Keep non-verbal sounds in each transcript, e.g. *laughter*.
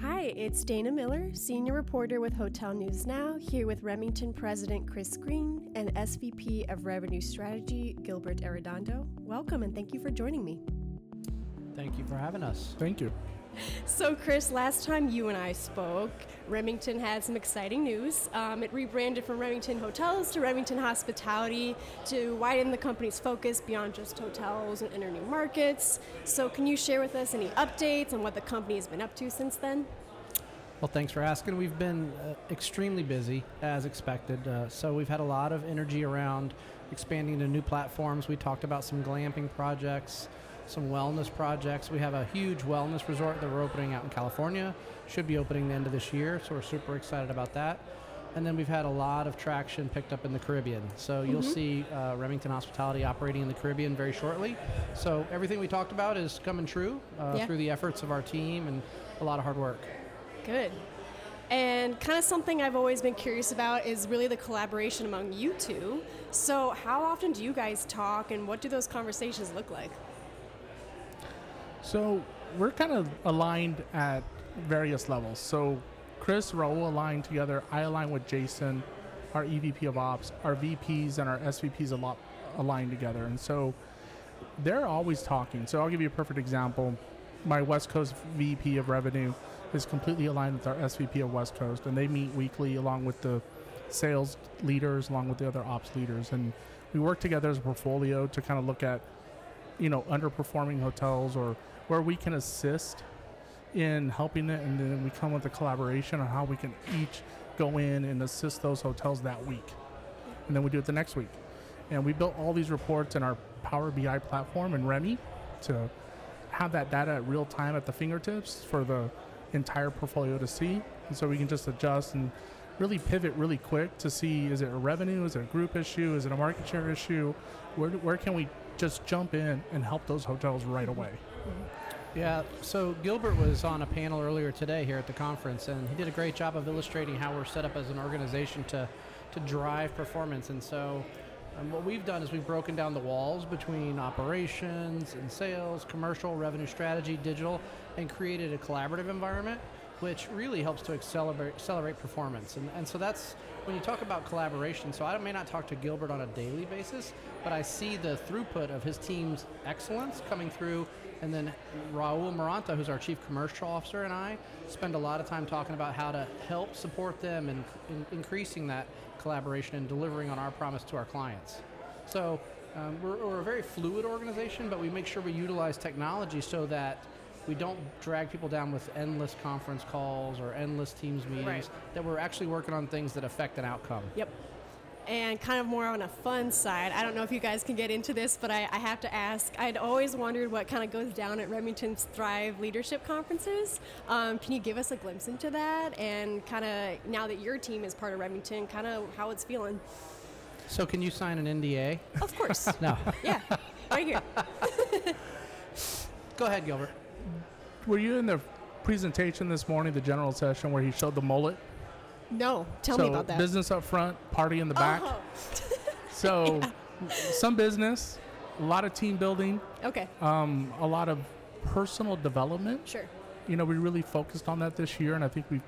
Hi, it's Dana Miller, senior reporter with Hotel News Now, here with Remington President Chris Green and SVP of Revenue Strategy Gilbert Arredondo. Welcome and thank you for joining me. Thank you for having us. Thank you. *laughs* So, Chris, last time you and I spoke, Remington had some exciting news. Um, it rebranded from Remington Hotels to Remington Hospitality to widen the company's focus beyond just hotels and enter new markets. So, can you share with us any updates on what the company has been up to since then? Well, thanks for asking. We've been uh, extremely busy, as expected. Uh, so, we've had a lot of energy around expanding to new platforms. We talked about some glamping projects some wellness projects. We have a huge wellness resort that we're opening out in California. Should be opening the end of this year, so we're super excited about that. And then we've had a lot of traction picked up in the Caribbean. So you'll mm-hmm. see uh, Remington Hospitality operating in the Caribbean very shortly. So everything we talked about is coming true uh, yeah. through the efforts of our team and a lot of hard work. Good. And kind of something I've always been curious about is really the collaboration among you two. So, how often do you guys talk and what do those conversations look like? So we're kind of aligned at various levels. So Chris, Raul aligned together. I align with Jason, our EVP of Ops. Our VPs and our SVPs a lot aligned together, and so they're always talking. So I'll give you a perfect example. My West Coast VP of Revenue is completely aligned with our SVP of West Coast, and they meet weekly along with the sales leaders, along with the other ops leaders, and we work together as a portfolio to kind of look at, you know, underperforming hotels or where we can assist in helping it, and then we come with a collaboration on how we can each go in and assist those hotels that week, and then we do it the next week. And we built all these reports in our Power BI platform and Remi to have that data at real time at the fingertips for the entire portfolio to see, and so we can just adjust and really pivot really quick to see is it a revenue, is it a group issue, is it a market share issue, where where can we just jump in and help those hotels right away. Yeah, so Gilbert was on a panel earlier today here at the conference, and he did a great job of illustrating how we're set up as an organization to, to drive performance. And so, um, what we've done is we've broken down the walls between operations and sales, commercial, revenue strategy, digital, and created a collaborative environment which really helps to accelerate accelerate performance. And, and so that's when you talk about collaboration. So I may not talk to Gilbert on a daily basis, but I see the throughput of his team's excellence coming through. And then Raul Moronta, who's our chief commercial officer, and I spend a lot of time talking about how to help support them in, in increasing that collaboration and delivering on our promise to our clients. So um, we're, we're a very fluid organization, but we make sure we utilize technology so that we don't drag people down with endless conference calls or endless teams meetings right. that we're actually working on things that affect an outcome. Yep. And kind of more on a fun side i don't know if you guys can get into this but i, I have to ask i'd always wondered what kind of goes down at remington's thrive leadership conferences. Um, can you give us a glimpse into that? And kind of now that your team is part of remington kind of how it's feeling. So can you sign an nda of course. *laughs* No. Yeah. Right here. *laughs* Go ahead gilbert were you in the presentation this morning, the general session where he showed the mullet? No, tell so me about that. Business up front, party in the back. Oh. *laughs* so, *laughs* yeah. some business, a lot of team building. Okay. Um, a lot of personal development. Sure. You know, we really focused on that this year, and I think we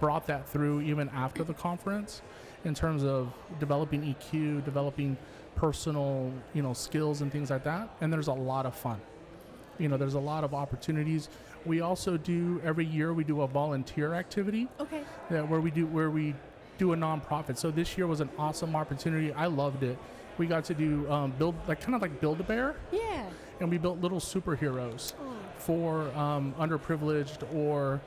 brought that through even after the conference in terms of developing EQ, developing personal, you know, skills and things like that. And there's a lot of fun. You know, there's a lot of opportunities we also do every year we do a volunteer activity. Okay. Yeah, where we do where we do a nonprofit. So this year was an awesome opportunity. I loved it. We got to do um, build like kind of like build a bear. Yeah. And we built little superheroes oh. for um, underprivileged or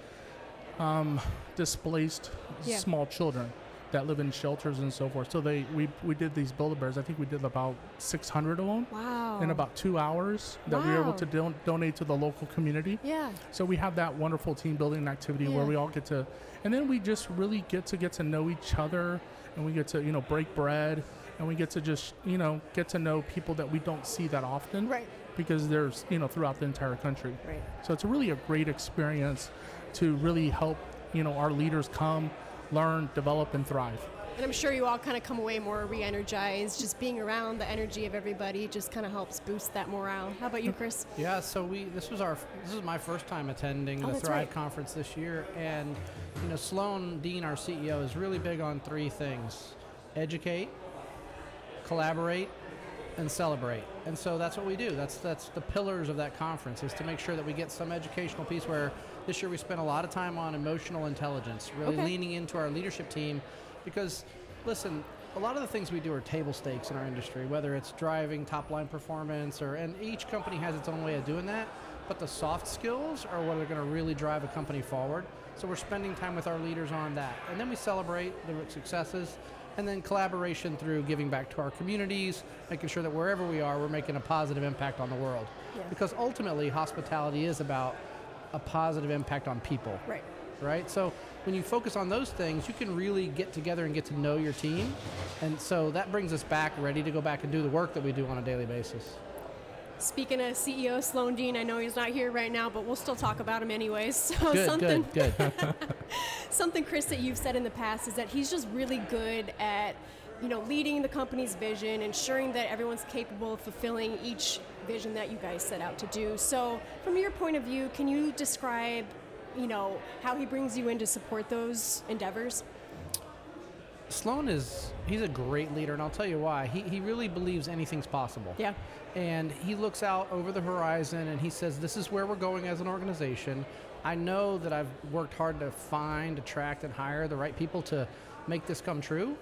um, displaced yeah. small children that live in shelters and so forth. So they we, we did these Build-A-Bears. I think we did about 600 of them. Wow. In about two hours that wow. we were able to don- donate to the local community. Yeah. So we have that wonderful team building activity yeah. where we all get to, and then we just really get to get to know each other, and we get to you know break bread, and we get to just you know get to know people that we don't see that often. Right. Because there's you know throughout the entire country. Right. So it's really a great experience to really help you know our leaders come learn, develop, and thrive. And I'm sure you all kind of come away more re-energized. Just being around the energy of everybody just kind of helps boost that morale. How about you, Chris? Yeah, so we this was our this is my first time attending Oh, the Thrive right. conference this year, and you know Sloan Dean, our CEO, is really big on three things: educate, collaborate, and celebrate. And so that's what we do. That's that's the pillars of that conference is to make sure that we get some educational piece. Where this year we spent a lot of time on emotional intelligence, really Okay. leaning into our leadership team, because listen. A lot of the things we do are table stakes in our industry, whether it's driving top line performance or, and each company has its own way of doing that. But the soft skills are what are going to really drive a company forward. So we're spending time with our leaders on that. And then we celebrate the successes and then collaboration through giving back to our communities, making sure that wherever we are, we're making a positive impact on the world. Yeah. Because ultimately, hospitality is about a positive impact on people, Right. right? So when you focus on those things, you can really get together and get to know your team. And so that brings us back ready to go back and do the work that we do on a daily basis. Speaking of CEO Sloan Dean, I know he's not here right now, but we'll still talk about him anyways. *laughs* So Good, something good, good. *laughs* *laughs* something Chris that you've said in the past is that he's just really good at you know leading the company's vision ensuring that everyone's capable of fulfilling each vision that you guys set out to do so from your point of view can you describe you know how he brings you in to support those endeavors Sloan is he's a great leader, and I'll tell you why. He, he really believes anything's possible. yeah And he looks out over the horizon and he says, This is where we're going as an organization. I know that I've worked hard to find, attract, and hire the right people to make this come true.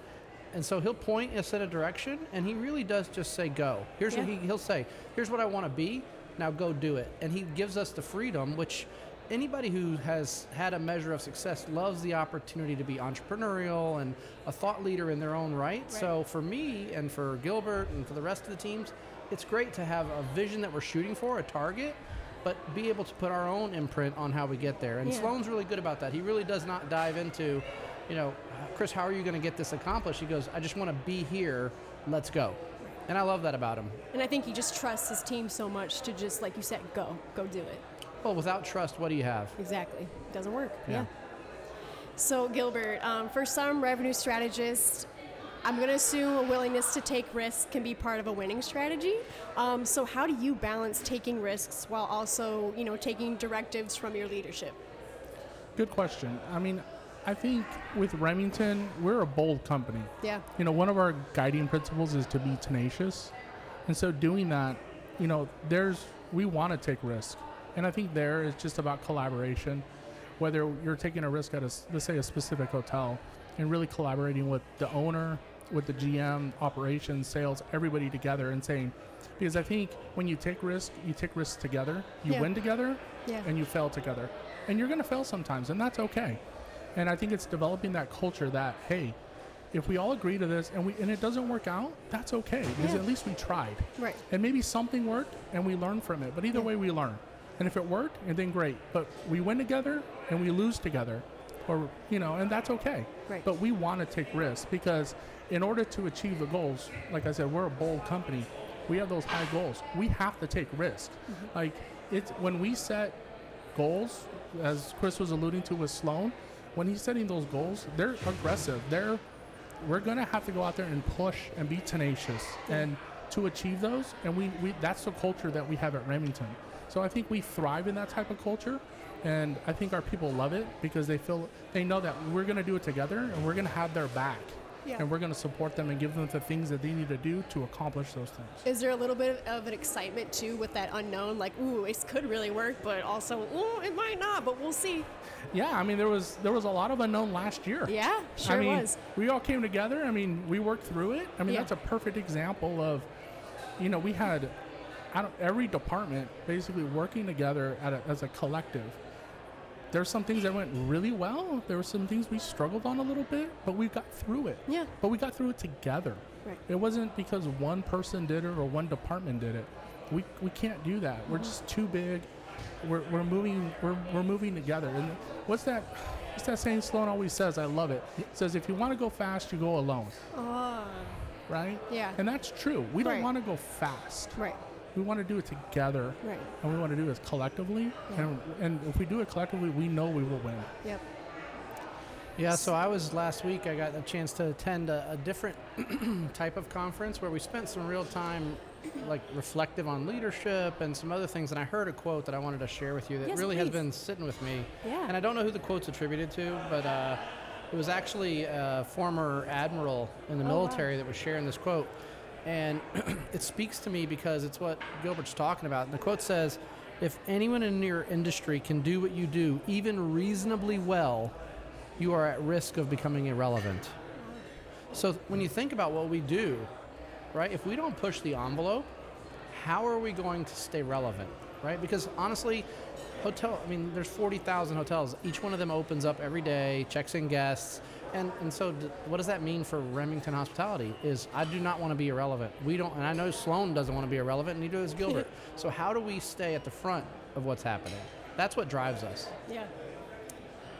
And so he'll point us in a direction, and he really does just say, Go. Here's what he, he'll say, Here's what I want to be. Now go do it. And he gives us the freedom, which anybody who has had a measure of success loves the opportunity to be entrepreneurial and a thought leader in their own right. Right. So for me and for Gilbert and for the rest of the teams, it's great to have a vision that we're shooting for, a target, but be able to put our own imprint on how we get there. And Yeah. Sloan's really good about that. He really does not dive into, you know, Chris, how are you going to get this accomplished? He goes, I just want to be here. Let's go. And I love that about him. and i think he just trusts his team so much to just like you said go go do it Well, without trust, what do you have? Exactly. It doesn't work. Yeah. Yeah. So, Gilbert, um, for some revenue strategists, I'm going to assume a willingness to take risks can be part of a winning strategy. Um, so, how do you balance taking risks while also, you know, taking directives from your leadership? Good question. I mean, I think with Remington, we're a bold company. Yeah. You know, one of our guiding principles is to be tenacious. And so doing that, you know, there's we want to take risk. And I think there is just about collaboration. Whether you're taking a risk at a let's say a specific hotel and really collaborating with the owner, with the GM, operations, sales, everybody together and saying because I think when you take risk, you take risks together. You Yeah. win together Yeah. and you fail together. And you're going to fail sometimes, and that's okay. And I think it's developing that culture that hey, if we all agree to this and we and it doesn't work out, that's okay because Yeah. at least we tried. Right. And maybe something worked and we learned from it. But either Yeah. way, we learn. And if it worked, and then great. But we win together and we lose together, or you know, and that's okay. Right. But we want to take risks because in order to achieve the goals, like I said, we're a bold company. We have those high goals. We have to take risks. Mm-hmm. Like it's when we set goals, as Chris was alluding to with Sloan, when he's setting those goals, they're aggressive. They're we're gonna have to go out there and push and be tenacious and to achieve those. And we, we that's the culture that we have at Remington. So I think we thrive in that type of culture. And I think our people love it because they feel they know that we're gonna do it together and we're gonna have their back. Yeah. And we're gonna support them and give them the things that they need to do to accomplish those things. Is there a little bit of an excitement too with that unknown? Like, ooh, it could really work, but also, ooh, it might not, but we'll see. Yeah, I mean there was there was a lot of unknown last year. Yeah, sure I mean, was. we all came together. I mean, we worked through it. I mean, Yeah. that's a perfect example of, you know, we had, I don't, every department basically working together at a, as a collective. There's some things that went really well. There were some things we struggled on a little bit, but we got through it. Yeah. But we got through it together. Right. It wasn't because one person did it or one department did it. We, we can't do that. We're mm-hmm. just too big. We're, we're moving we're, we're moving together. And what's that? What's that saying Sloan always says? I love it. It says if you want to go fast, you go alone. Oh, Right? Yeah. And that's true. We don't Right. want to go fast. right, We want to do it together. right. And we want to do it collectively. Yeah. And, and if we do it collectively, we know we will win. Yep. Yeah, so I was last week. I got a chance to attend a, a different *clears throat* type of conference where we spent some real time, like reflective on leadership and some other things. And I heard a quote that I wanted to share with you that Yes, really has been sitting with me. Yeah. And I don't know who the quote's attributed to, but uh, it was actually a former admiral in the Oh, wow. military that was sharing this quote. And *clears throat* it speaks to me because it's what Gilbert's talking about. And the quote says, If anyone in your industry can do what you do, even reasonably well, you are at risk of becoming irrelevant. So when you think about what we do, right, if we don't push the envelope, how are we going to stay relevant, right? Because honestly, hotel, I mean, there's 40,000 hotels. Each one of them opens up every day, checks in guests. And, and so d- what does that mean for Remington Hospitality is I do not want to be irrelevant. We don't, and I know Sloan doesn't want to be irrelevant, and neither does Gilbert. *laughs* so how do we stay at the front of what's happening? That's what drives us. Yeah.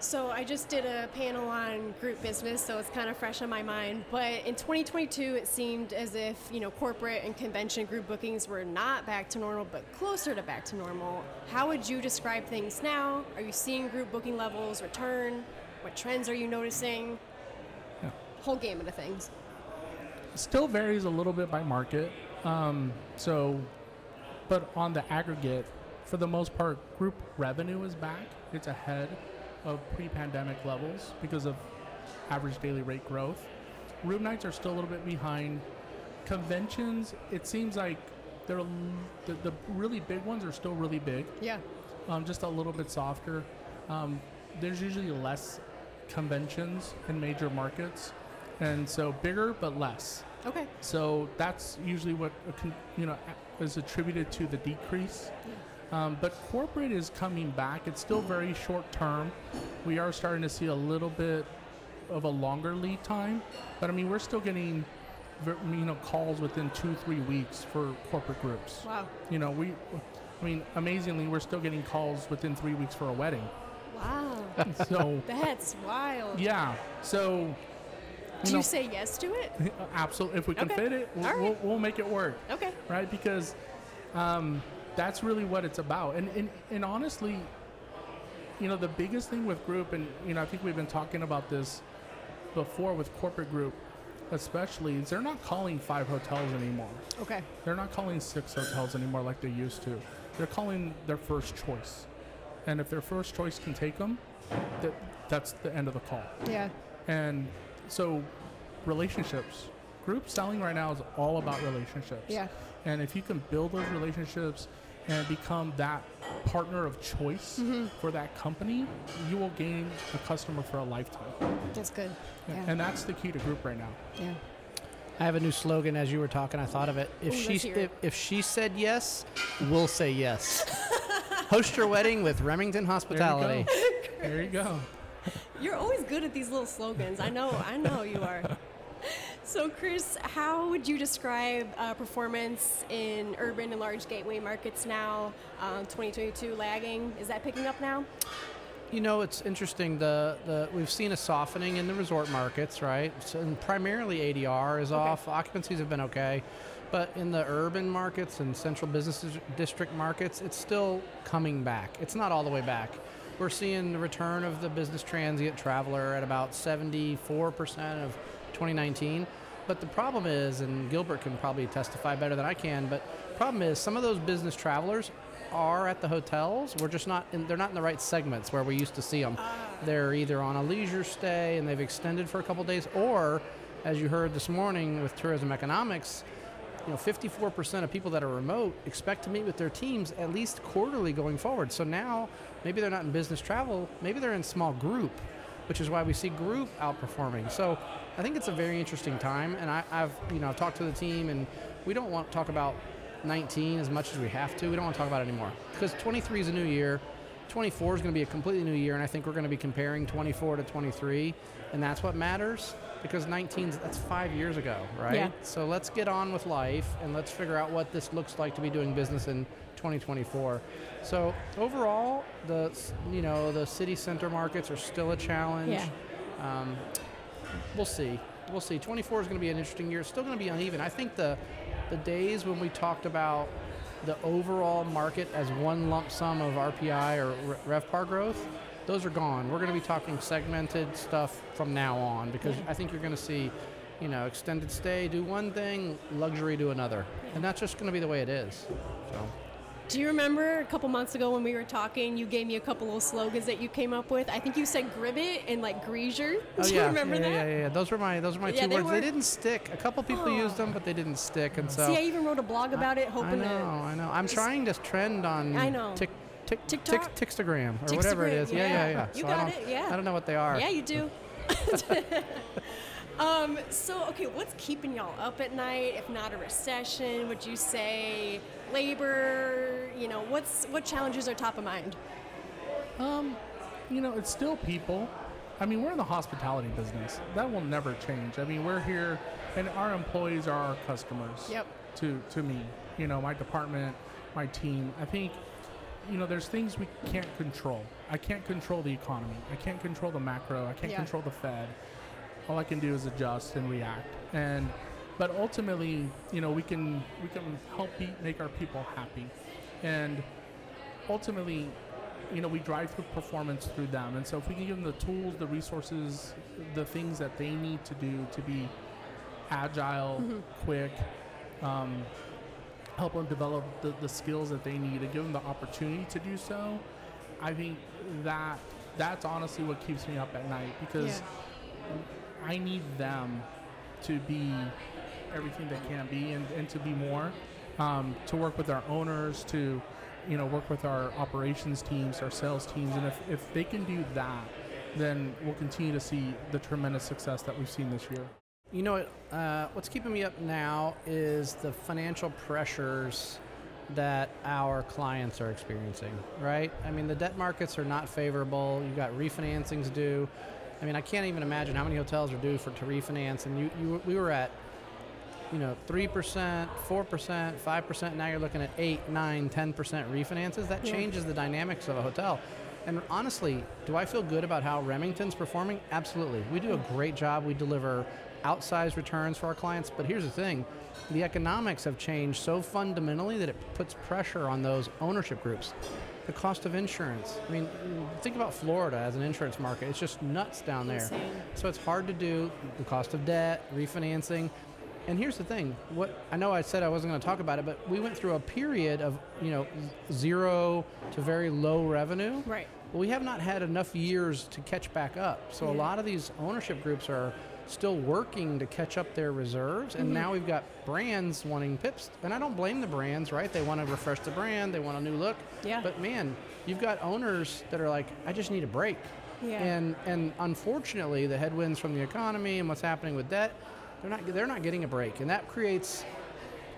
So I just did a panel on group business, so it's kind of fresh on my mind. But in 2022, it seemed as if you know corporate and convention group bookings were not back to normal, but closer to back to normal. How would you describe things now? Are you seeing group booking levels return? What trends are you noticing? Yeah. Whole gamut of things. still varies a little bit by market. Um, so, but on the aggregate, for the most part, group revenue is back. It's ahead of pre-pandemic levels because of average daily rate growth. Room nights are still a little bit behind. Conventions, it seems like they're the, the really big ones are still really big Yeah. um, just a little bit softer. Um, there's usually less conventions in major markets, and so bigger but less. Okay. So that's usually what you know is attributed to the decrease. Um, but corporate is coming back. It's still very short term. We are starting to see a little bit of a longer lead time, but I mean we're still getting you know calls within two three weeks for corporate groups. Wow. You know we. I mean, amazingly, we're still getting calls within three weeks for a wedding. Wow. *laughs* So, That's wild. yeah. So, Do know, you say yes to it? *laughs* absolutely. If we can Okay. fit it, we'll, right. we'll, we'll make it work. Okay. right? Because um, that's really what it's about. And, and and honestly, you know, the biggest thing with group, and you know, I think we've been talking about this before with corporate group, especially, is they're not calling five hotels anymore. Okay. They're not calling six hotels anymore like they used to. They're calling their first choice, and if their first choice can take them, that that's the end of the call. Yeah. And so, relationships. Group selling right now is all about relationships. Yeah. And if you can build those relationships and become that partner of choice Mm-hmm. for that company, you will gain a customer for a lifetime. That's good. Yeah. And that's the key to group right now. Yeah. I have a new slogan. As you were talking, I thought of it. If Ooh, she if, if she said yes, we'll say yes. *laughs* Host your wedding with Remington Hospitality. There you go. You're always good at these little slogans. I know. I know you are. So, Chris, how would you describe uh, performance in urban and large gateway markets now? Um, 2022 lagging. Is that picking up now? You know, it's interesting. The, the we've seen a softening in the resort markets, right? So, and primarily ADR is off. Occupancies have been okay, but in the urban markets and central business district markets, it's still coming back. It's not all the way back. We're seeing the return of the business transient traveler at about 74% of 2019. But the problem is, and Gilbert can probably testify better than I can, but problem is some of those business travelers are at the hotels. We're just not in, they're not in the right segments where we used to see them. Ah. They're either on a leisure stay and they've extended for a couple days, or as you heard this morning with tourism economics, you know, 54% of people that are remote expect to meet with their teams at least quarterly going forward. So now maybe they're not in business travel, maybe they're in small group, which is why we see group outperforming. So I think it's a very interesting time, and I, I've you know talked to the team, and we don't want to talk about 19 as much as we have to. We don't want to talk about it anymore because 23 is a new year. 24 is going to be a completely new year, and I think we're going to be comparing 24 to 23, and that's what matters because 19 that's five years ago, right? Yeah. So let's get on with life and let's figure out what this looks like to be doing business in 2024. So overall, the you know the city center markets are still a challenge. Yeah. Um, we'll see. We'll see. 24 is going to be an interesting year. It's still going to be uneven. I think the the days when we talked about the overall market as one lump sum of RPI or Re- RevPAR growth, those are gone. We're going to be talking segmented stuff from now on because I think you're going to see, you know, extended stay do one thing, luxury do another, and that's just going to be the way it is. So. Do you remember a couple months ago when we were talking, you gave me a couple of slogans that you came up with? I think you said grivet and like greasier. Oh Do yeah, you remember yeah, that? yeah, yeah, yeah. Those were my those were my Yeah, two they words. were- They didn't stick. A couple people Oh. used them, but they didn't stick, and so. See, I even wrote a blog about it, hoping. I know, to. I know. I'm trying to trend on. I know. Tick, tick, tick, TikTok? Tickstagram or whatever it is. Yeah, yeah, yeah. yeah. You So got I don't, it, yeah. I don't know what they are. Yeah, you do. *laughs* *laughs* um, so, okay, what's keeping y'all up at night? If not a recession, would you say labor? You know, what's what challenges are top of mind? Um, you know, it's still people. I mean, we're in the hospitality business. That will never change. I mean, we're here, and our employees are our customers. Yep. To to me, you know, my department, my team. I think, you know, there's things we can't control. I can't control the economy. I can't control the macro. I can't Yeah. control the Fed. All I can do is adjust and react. And but ultimately, you know, we can we can help pe- make our people happy, and ultimately, you know, we drive through performance through them. And so if we can give them the tools, the resources, the things that they need to do to be agile, quick, um, help them develop the, the skills that they need and give them the opportunity to do so, I think that that's honestly what keeps me up at night because I need them to be everything they can be and, and to be more, um, to work with our owners, to you know work with our operations teams, our sales teams, and if, if they can do that, then we'll continue to see the tremendous success that we've seen this year. You know what? Uh, what's keeping me up now is the financial pressures that our clients are experiencing, right? I mean, the debt markets are not favorable. You've got refinancings due. I mean, I can't even imagine how many hotels are due for to refinance. And you, you we were at, you know, three percent, four percent, five percent. Now you're looking at eight, nine, ten percent refinances. That Yeah. changes the dynamics of a hotel. And honestly, do I feel good about how Remington's performing? Absolutely. We do a great job. We deliver outsized returns for our clients. But here's the thing the economics have changed so fundamentally that it puts pressure on those ownership groups. The cost of insurance. I mean, think about Florida as an insurance market. It's just nuts down there. Insane. So it's hard to do. The cost of debt, refinancing. And here's the thing. What I know I said I wasn't going to talk about it, but we went through a period of, you know, zero to very low revenue. Right. We have not had enough years to catch back up. So a lot of these ownership groups are still working to catch up their reserves. Mm-hmm. And now we've got brands wanting pips. And I don't blame the brands, right? They want to refresh the brand, they want a new look. Yeah. But man, you've got owners that are like, I just need a break. Yeah. And and unfortunately, the headwinds from the economy and what's happening with debt, they're not they're not getting a break, and that creates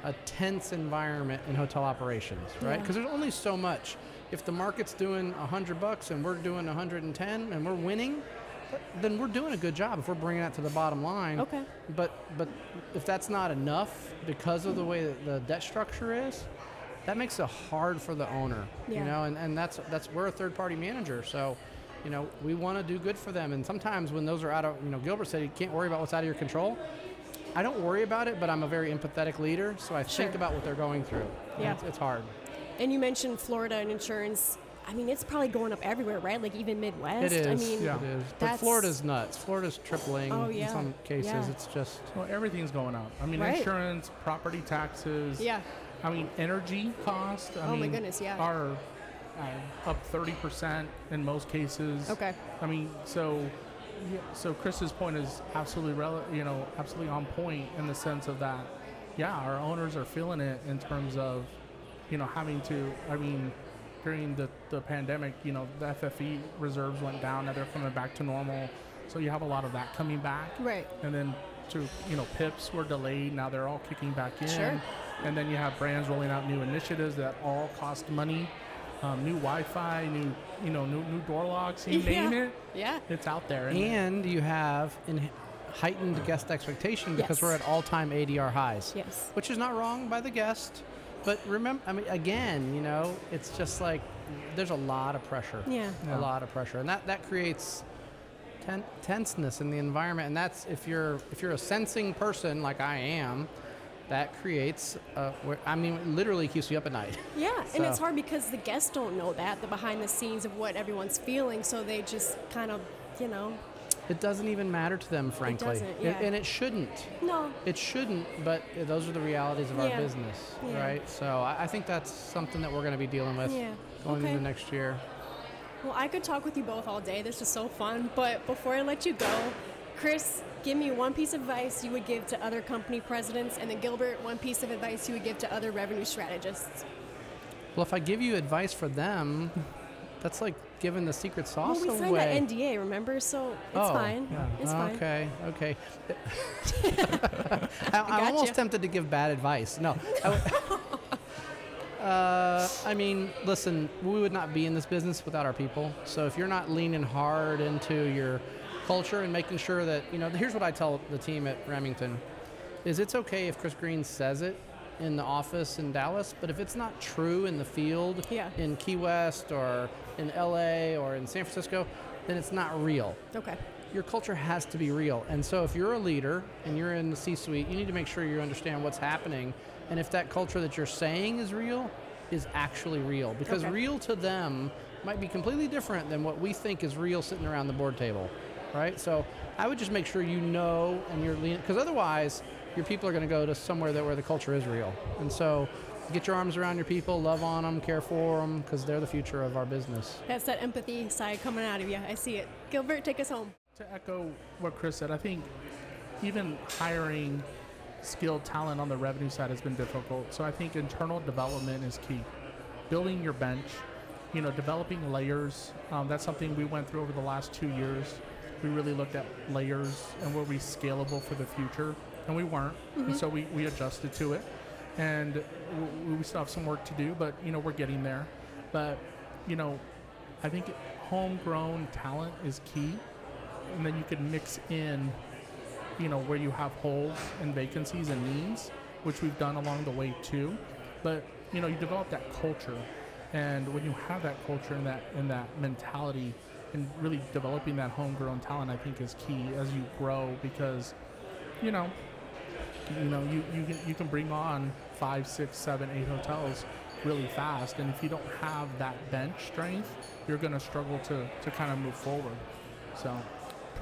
a tense environment in hotel operations, right? Yeah. Because there's only so much. If the market's doing 100 bucks and we're doing 110 and we're winning, then we're doing a good job if we're bringing that to the bottom line. Okay. But but if that's not enough because of the way that the debt structure is, that makes it hard for the owner. Yeah. You know, and, and that's that's we're a third party manager, so you know we want to do good for them. And sometimes when those are out of you know Gilbert said you can't worry about what's out of your control. I don't worry about it, but I'm a very empathetic leader, so I think about what they're going through. Yeah. It's, it's hard. And you mentioned Florida and insurance. I mean, it's probably going up everywhere, right? Like even Midwest. It is. I mean, Yeah. It is. But Florida's nuts. Florida's tripling Oh, in some cases. Yeah. It's just Well, everything's going up. I mean, Right. insurance, property taxes. Yeah. I mean, energy cost. I Oh my goodness, yeah. Are uh, up 30% in most cases. Okay. I mean, so yeah, so Chris's point is absolutely rele- you know absolutely on point in the sense of that. Yeah, our owners are feeling it in terms of you know having to. I mean, during the the pandemic, you know the FFE reserves went down. Now they're coming back to normal. So you have a lot of that coming back. Right. And then to you know pips were delayed. Now they're all kicking back in. Sure. And then you have brands rolling out new initiatives that all cost money. Um, new Wi-Fi, new you know new new door locks. You *laughs* Yeah. name it, Yeah. it's out there. And, and you have in heightened guest expectation because Yes. we're at all-time ADR highs. Yes. which is not wrong by the guest. But remember, I mean, again, you know, it's just like there's a lot of pressure. Yeah. Yeah. A lot of pressure, and that that creates ten- tenseness in the environment. And that's if you're if you're a sensing person like I am, that creates, uh, where, I mean, it literally keeps you up at night. Yeah, and it's hard because the guests don't know that, the behind the scenes of what everyone's feeling, so they just kind of, you know, It doesn't even matter to them, frankly. It doesn't, And- yeah. and, it shouldn't. no. It shouldn't, but those are the realities of our business, Yeah. right? So I, I think that's something that we're going to be dealing with Yeah. Going Okay. into next year. Well, I could talk with you both all day. This is so fun. But before I let you go, Chris, give me one piece of advice you would give to other company presidents, and then Gilbert, one piece of advice you would give to other revenue strategists. Well, if I give you advice for them, that's like giving the secret sauce well, we signed away. that NDA, remember? So it's Oh, fine. yeah. It's fine. Okay, okay. *laughs* I, I'm Gotcha. almost tempted to give bad advice. No. *laughs* I uh, I mean, listen, we would not be in this business without our people. So if you're not leaning hard into your culture and making sure that, you know, here's what I tell the team at Remington is it's okay if Chris Green says it in the office in Dallas, but if it's not true in the field Yeah. in Key West or in LA or in San Francisco, then it's not real Okay. your culture has to be real. And so if you're a leader and you're in the C-suite, you need to make sure you understand what's happening and if that culture that you're saying is real is actually real because Okay. real to them might be completely different than what we think is real sitting around the board table. Right? So I would just make sure you know and you're leaning because otherwise your people are going to go to somewhere that where the culture is real. And so get your arms around your people, love on them, care for them because they're the future of our business. That's that empathy side coming out of you. I see it. Gilbert, take us home. To echo what Chris said, I think even hiring skilled talent on the revenue side has been difficult. So I think internal development is key. Building your bench, you know, developing layers. Um, that's something we went through over the last two years. We really looked at layers and were we scalable for the future, and we weren't. And so we, we adjusted to it, and w- we still have some work to do, but you know we're getting there. But you know, I think homegrown talent is key and then you can mix in, you know, where you have holes and vacancies and needs, which we've done along the way too. But you know, you develop that culture, and when you have that culture and that and that mentality, and really developing that homegrown talent, I think is key as you grow because, you know, you know, you, you can you can bring on five, six, seven, eight hotels really fast, and if you don't have that bench strength, you're going to struggle to to kind of move forward. So.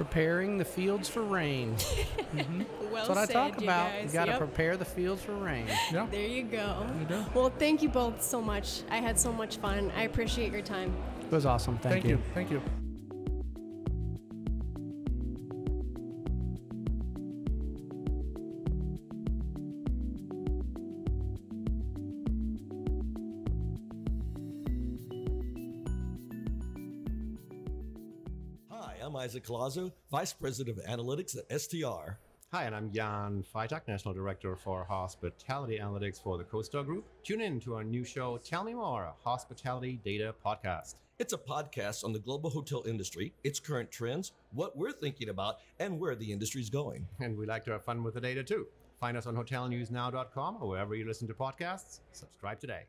Preparing the fields for rain. *laughs* Mm-hmm. Well That's what I talk you about. guys. You got to Yep. prepare the fields for rain. Yeah. There you go. You. Well, thank you both so much. I had so much fun. I appreciate your time. It was awesome. Thank, Thank you. Thank you. Isaac Collazo, Vice President of Analytics at STR. Hi, and I'm Jan Freitag, National Director for Hospitality Analytics for the CoStar Group. Tune in to our new show, Tell Me More, a hospitality data podcast. It's a podcast on the global hotel industry, its current trends, what we're thinking about, and where the industry's going. And we like to have fun with the data too. Find us on hotelnewsnow.com or wherever you listen to podcasts. Subscribe today.